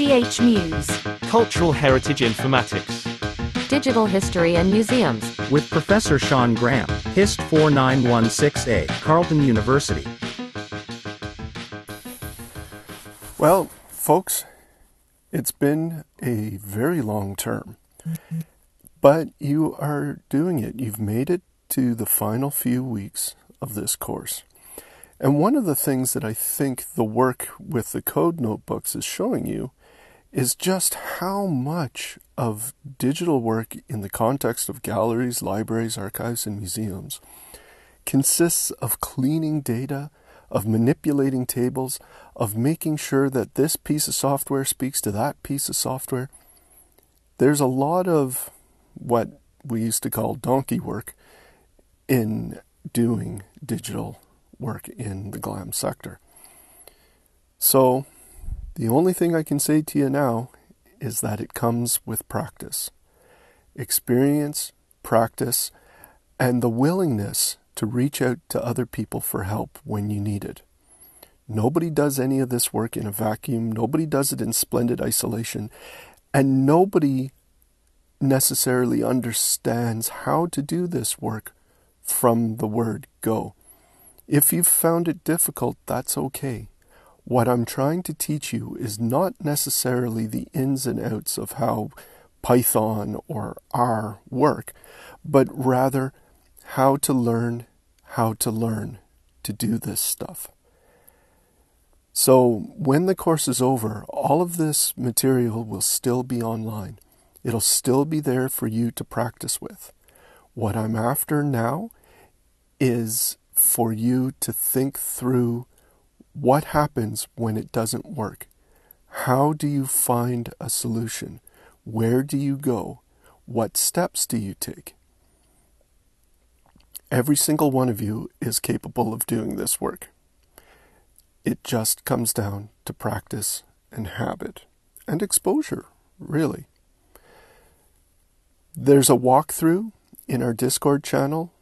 DH Muse. Cultural Heritage Informatics. Digital History and Museums. with Professor Shawn Graham, HIST 4916A, Carleton University. Well, folks, it's been a very long term, but you are doing it. You've made it to the final few weeks of this course. And one of the things that I think the work with the code notebooks is showing you is just how much of digital work in the context of galleries, libraries, archives, and museums consists of cleaning data, of manipulating tables, of making sure that this piece of software speaks to that piece of software. There's a lot of what we used to call donkey work in doing digital work in the GLAM sector. So, the only thing I can say to you now is that it comes with practice. Experience, practice, and the willingness to reach out to other people for help when you need it. Nobody does any of this work in a vacuum, nobody does it in splendid isolation, and nobody necessarily understands how to do this work from the word go. If you've found it difficult, that's okay. What I'm trying to teach you is not necessarily the ins and outs of how Python or R work, but rather how to learn how to learn to do this stuff. So, when the course is over, all of this material will still be online. It'll still be there for you to practice with. What I'm after now is for you to think through what happens when it doesn't work. How do you find a solution? Where do you go? What steps do you take? Every single one of you is capable of doing this work. It just comes down to practice and habit and exposure, really. There's a walkthrough in our Discord channel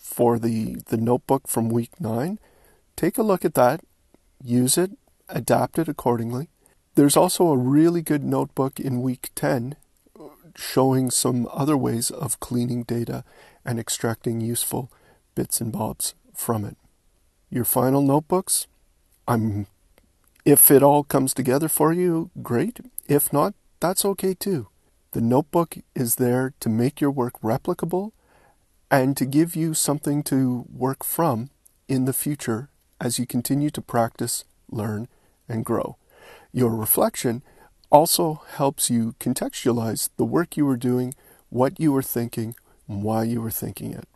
for the, the notebook from week nine. Take a look at that, use it, adapt it accordingly. There's also a really good notebook in week 10 showing some other ways of cleaning data and extracting useful bits and bobs from it. Your final notebooks, I'm if it all comes together for you, great. If not, that's okay too. The notebook is there to make your work replicable and to give you something to work from in the future as you continue to practice, learn, and grow. Your reflection also helps you contextualize the work you were doing, what you were thinking, and why you were thinking it.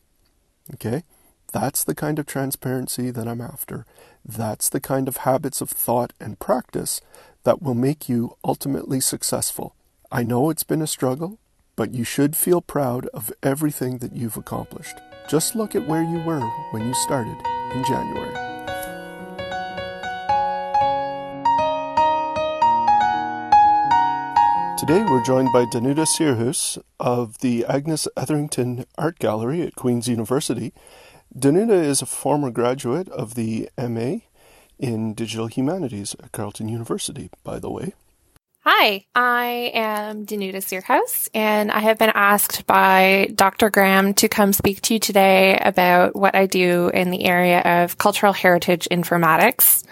Okay? That's the kind of transparency that I'm after. That's the kind of habits of thought and practice that will make you ultimately successful. I know it's been a struggle, but you should feel proud of everything that you've accomplished. Just look at where you were when you started in January. Today we're joined by Danuta Sierhuis of the Agnes Etherington Art Gallery at Queen's University. Danuta is a former graduate of the MA in Digital Humanities at Carleton University, by the way. Hi, I am Danuta Sierhuis, and I have been asked by Dr. Graham to come speak to you today about what I do in the area of cultural heritage informatics.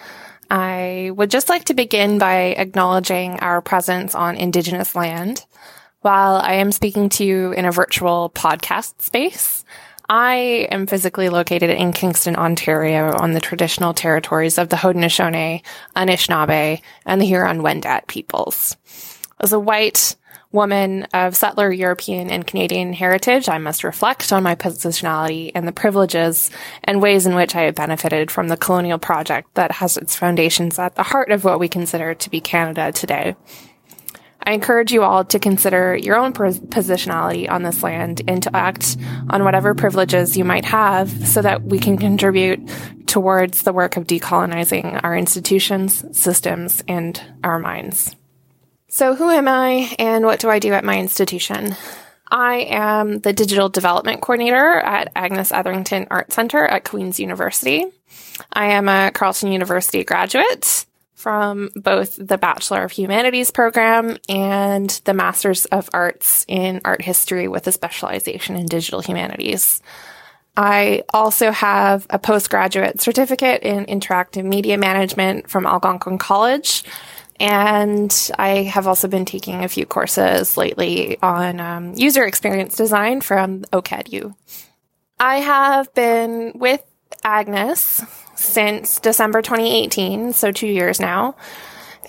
I would just like to begin by acknowledging our presence on Indigenous land. While I am speaking to you in a virtual podcast space, I am physically located in Kingston, Ontario, on the traditional territories of the Haudenosaunee, Anishinaabe, and the Huron-Wendat peoples. As a white woman of settler European and Canadian heritage, I must reflect on my positionality and the privileges and ways in which I have benefited from the colonial project that has its foundations at the heart of what we consider to be Canada today. I encourage you all to consider your own positionality on this land and to act on whatever privileges you might have so that we can contribute towards the work of decolonizing our institutions, systems, and our minds. So, who am I and what do I do at my institution? I am the digital development coordinator at Agnes Etherington Art Center at Queen's University. I am a Carleton University graduate from both the Bachelor of Humanities program and the Masters of Arts in Art History with a specialization in digital humanities. I also have a postgraduate certificate in interactive media management from Algonquin College. And I have also been taking a few courses lately on um, user experience design from OCADU. I have been with Agnes since December 2018, so two years now.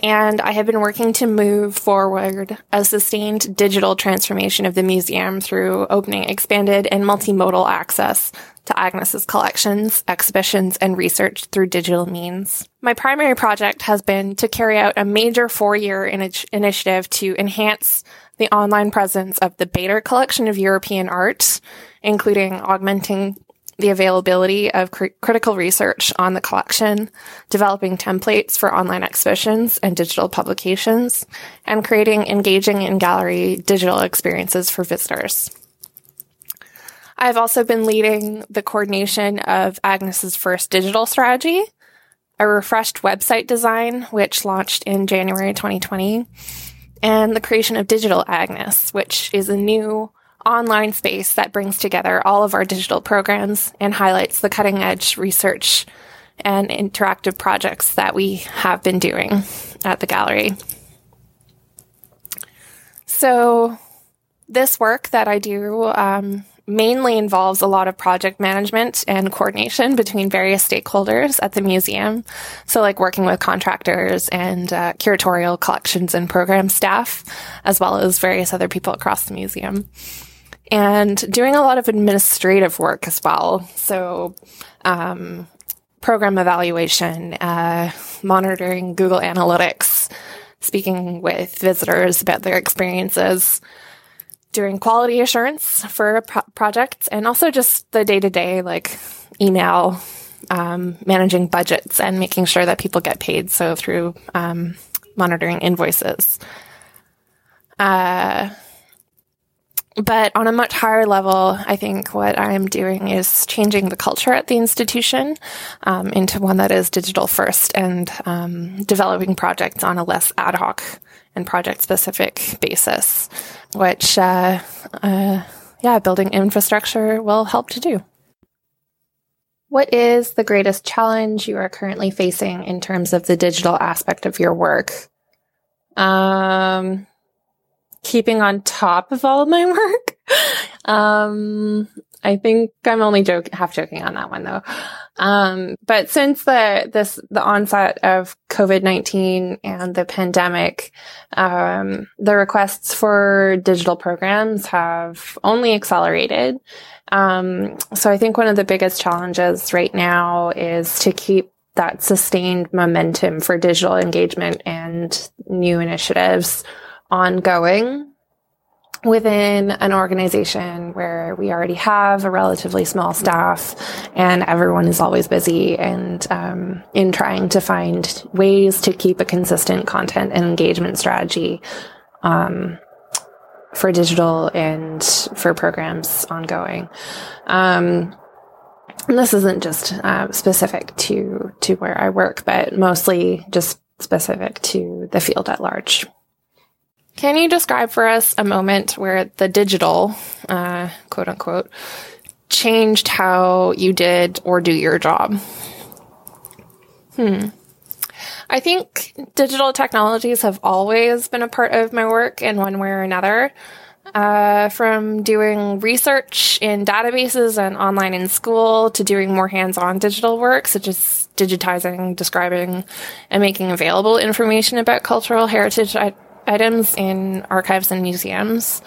And I have been working to move forward a sustained digital transformation of the museum through opening expanded and multimodal access to Agnes's collections, exhibitions, and research through digital means. My primary project has been to carry out a major four-year in- initiative to enhance the online presence of the Bader collection of European art, including augmenting the availability of cr- critical research on the collection, developing templates for online exhibitions and digital publications, and creating engaging in gallery digital experiences for visitors. I've also been leading the coordination of Agnes's first digital strategy, a refreshed website design, which launched in January 2020, and the creation of Digital Agnes, which is a new online space that brings together all of our digital programs and highlights the cutting edge research and interactive projects that we have been doing at the gallery. So, this work that I do um, mainly involves a lot of project management and coordination between various stakeholders at the museum. So, like working with contractors and uh, curatorial collections and program staff, as well as various other people across the museum and doing a lot of administrative work as well. So, um, program evaluation, uh, monitoring Google Analytics, speaking with visitors about their experiences, doing quality assurance for pro- projects, and also just the day to day, like email, um, managing budgets, and making sure that people get paid. So, through um, monitoring invoices. Uh, but on a much higher level, I think what I'm doing is changing the culture at the institution um, into one that is digital first and um, developing projects on a less ad hoc and project specific basis, which, uh, uh, yeah, building infrastructure will help to do. What is the greatest challenge you are currently facing in terms of the digital aspect of your work? Um, keeping on top of all of my work. um, I think I'm only joking, half joking on that one though. Um, but since the, this, the onset of COVID-19 and the pandemic, um, the requests for digital programs have only accelerated. Um, so I think one of the biggest challenges right now is to keep that sustained momentum for digital engagement and new initiatives ongoing within an organization where we already have a relatively small staff and everyone is always busy and um, in trying to find ways to keep a consistent content and engagement strategy um, for digital and for programs ongoing. Um, and this isn't just uh, specific to to where i work but mostly just specific to the field at large can you describe for us a moment where the digital, uh, quote unquote, changed how you did or do your job? Hmm. I think digital technologies have always been a part of my work in one way or another. Uh, from doing research in databases and online in school to doing more hands-on digital work, such as digitizing, describing, and making available information about cultural heritage items in archives and museums.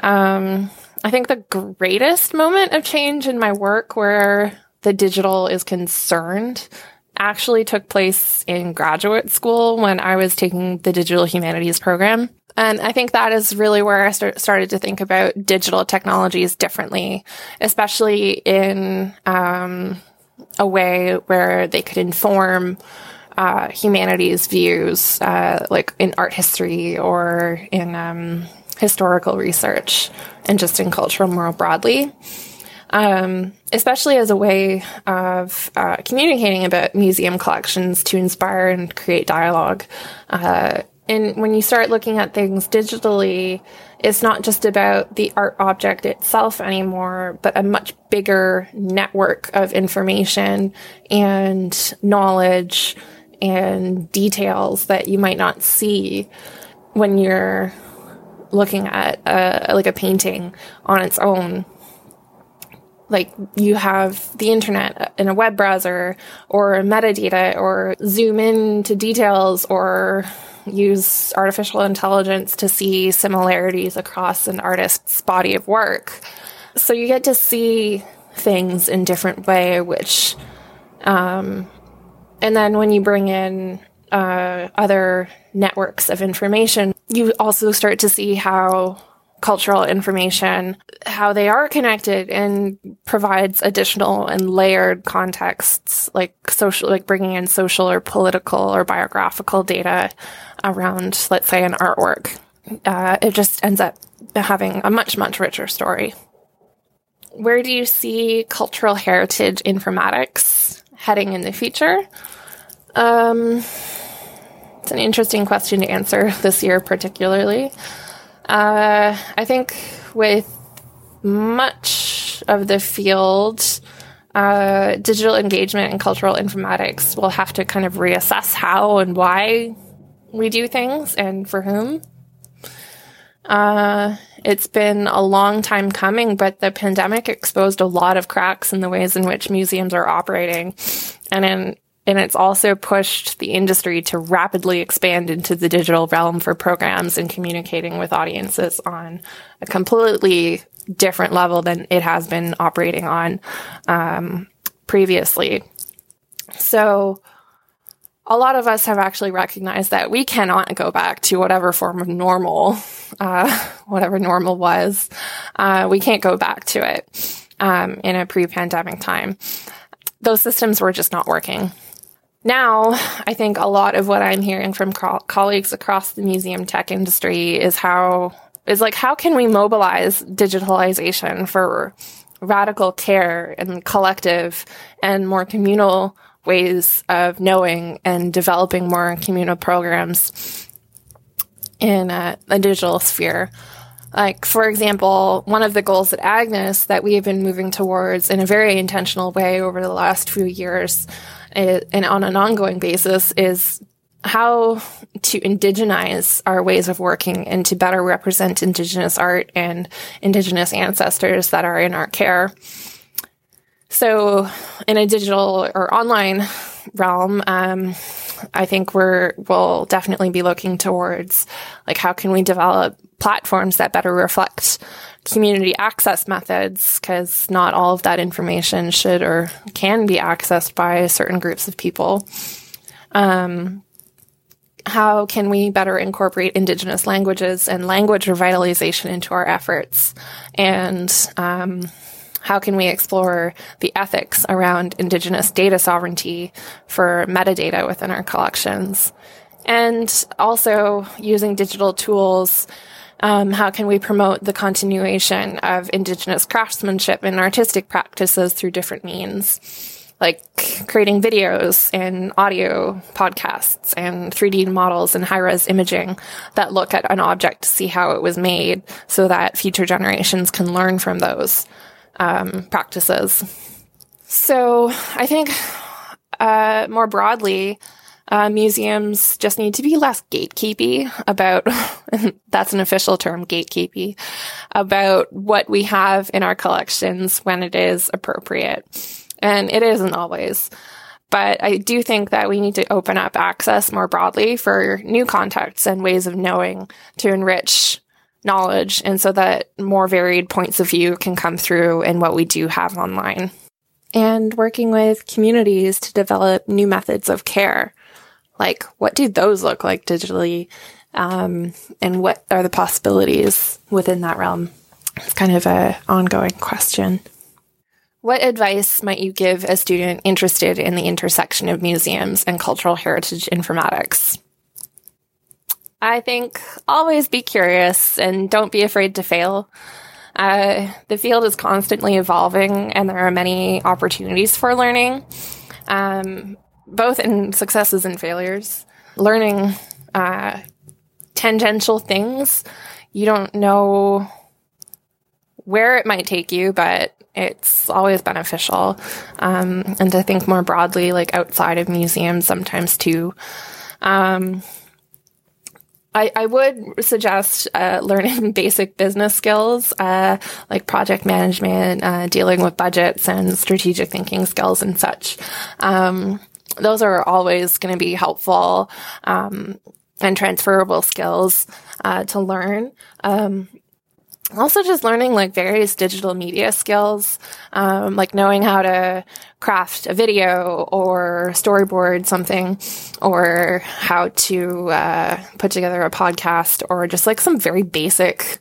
Um, I think the greatest moment of change in my work where the digital is concerned actually took place in graduate school when I was taking the digital humanities program. And I think that is really where I start, started to think about digital technologies differently, especially in um, a way where they could inform uh, humanities views, uh, like in art history or in um, historical research, and just in culture more broadly. um, especially as a way of uh, communicating about museum collections to inspire and create dialogue. Uh, and when you start looking at things digitally, it's not just about the art object itself anymore, but a much bigger network of information and knowledge and details that you might not see when you're looking at a, like a painting on its own like you have the internet in a web browser or metadata or zoom in to details or use artificial intelligence to see similarities across an artist's body of work. So you get to see things in different way, which, um, and then when you bring in uh, other networks of information, you also start to see how cultural information, how they are connected and provides additional and layered contexts like social, like bringing in social or political or biographical data around, let's say, an artwork. Uh, it just ends up having a much, much richer story. Where do you see cultural heritage informatics heading in the future? Um, it's an interesting question to answer this year, particularly. Uh, I think with much of the field, uh, digital engagement and cultural informatics will have to kind of reassess how and why we do things and for whom. Uh, it's been a long time coming, but the pandemic exposed a lot of cracks in the ways in which museums are operating. And in, and it's also pushed the industry to rapidly expand into the digital realm for programs and communicating with audiences on a completely different level than it has been operating on um, previously. So, a lot of us have actually recognized that we cannot go back to whatever form of normal, uh, whatever normal was. Uh, we can't go back to it um, in a pre pandemic time. Those systems were just not working. Now, I think a lot of what I'm hearing from co- colleagues across the museum tech industry is how is like how can we mobilize digitalization for radical care and collective and more communal ways of knowing and developing more communal programs in a, a digital sphere. Like, for example, one of the goals at Agnes that we have been moving towards in a very intentional way over the last few years and on an ongoing basis is how to indigenize our ways of working and to better represent indigenous art and indigenous ancestors that are in our care. So, in a digital or online realm, um, I think we're we'll definitely be looking towards like how can we develop platforms that better reflect community access methods because not all of that information should or can be accessed by certain groups of people. Um, how can we better incorporate indigenous languages and language revitalization into our efforts? And um, how can we explore the ethics around indigenous data sovereignty for metadata within our collections? And also using digital tools um, how can we promote the continuation of indigenous craftsmanship and artistic practices through different means? Like creating videos and audio podcasts and 3D models and high res imaging that look at an object to see how it was made so that future generations can learn from those um, practices. So I think uh, more broadly, uh, museums just need to be less gatekeepy about, that's an official term, gatekeepy, about what we have in our collections when it is appropriate. And it isn't always. But I do think that we need to open up access more broadly for new contexts and ways of knowing to enrich knowledge and so that more varied points of view can come through in what we do have online. And working with communities to develop new methods of care like what do those look like digitally? Um, and what are the possibilities within that realm? It's kind of an ongoing question. What advice might you give a student interested in the intersection of museums and cultural heritage informatics I think always be curious and don't be afraid to fail. Uh, the field is constantly evolving, and there are many opportunities for learning, um, both in successes and failures. Learning uh, tangential things, you don't know where it might take you, but it's always beneficial. Um, and to think more broadly, like outside of museums, sometimes too. Um, I, I, would suggest uh, learning basic business skills uh, like project management, uh, dealing with budgets, and strategic thinking skills and such. Um, those are always going to be helpful um, and transferable skills uh, to learn. Um, also just learning like various digital media skills, um, like knowing how to craft a video or storyboard something, or how to uh, put together a podcast, or just like some very basic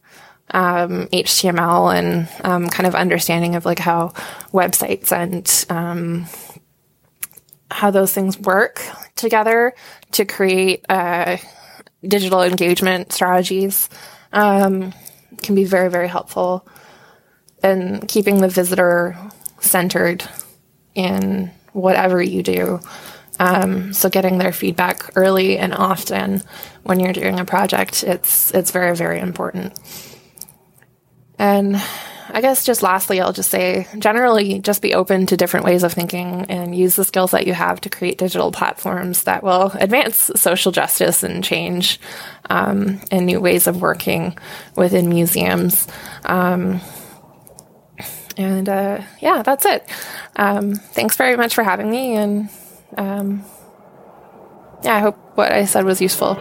um, HTML and um, kind of understanding of like how websites and um, how those things work together to create uh, digital engagement strategies. Um, can be very, very helpful in keeping the visitor centered in whatever you do. Um, so getting their feedback early and often when you're doing a project, it's it's very, very important. And I guess just lastly, I'll just say generally just be open to different ways of thinking and use the skills that you have to create digital platforms that will advance social justice and change um, and new ways of working within museums. Um, and uh, yeah, that's it. Um, thanks very much for having me. And um, yeah, I hope what I said was useful.